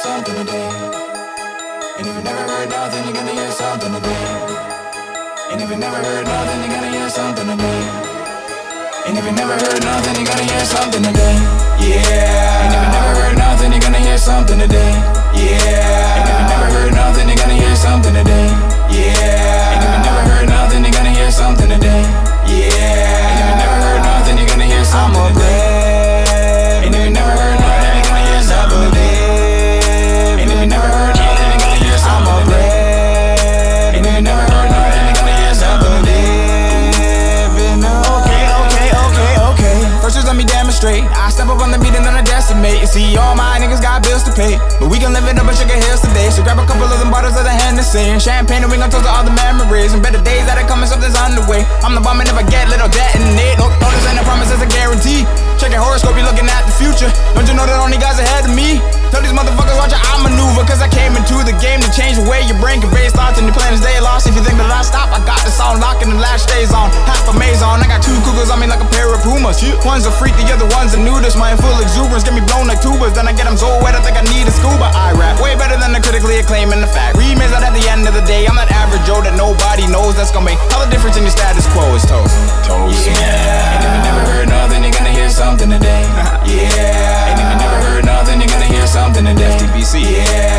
something today. And if you never heard nothing, you're gonna hear something today. And if you never heard nothing, you're gonna hear something today. And if you never heard nothing, you're gonna hear something today. Yeah. And if you never heard nothing, you're gonna hear something today. See, all my niggas got bills to pay. But we can live it up and our heels today. So grab a couple of them bottles of the Hennessy champagne and we gon' toast to all the memories. And better days that are coming, something's underway. I'm the bomb and if I get little detonate. No, no, this ain't a promise, it's a guarantee. Check horoscope, you looking at the future. Don't you know that only guys ahead of me? Tell these motherfuckers watch I maneuver. Cause I came into the game to change the way your brain conveys thoughts and your plans, they lost. If you think that I stop, I got this song locked and the last stays on. Half a maze on. I got two cougars on pumas. One's a freak, the other one's a nudist. Mindful exuberance get me blown like tubas. Then I get them so wet, I think I need a scuba. I rap way better than the critically acclaimed and the fact. remains out at the end of the day. I'm that average Joe that nobody knows. That's gonna make all the difference in your status quo is toast. Toast. Yeah. yeah. And if you never heard nothing, you're gonna hear something today. yeah. And if you never heard nothing, you're gonna hear something today. FTBC. Yeah.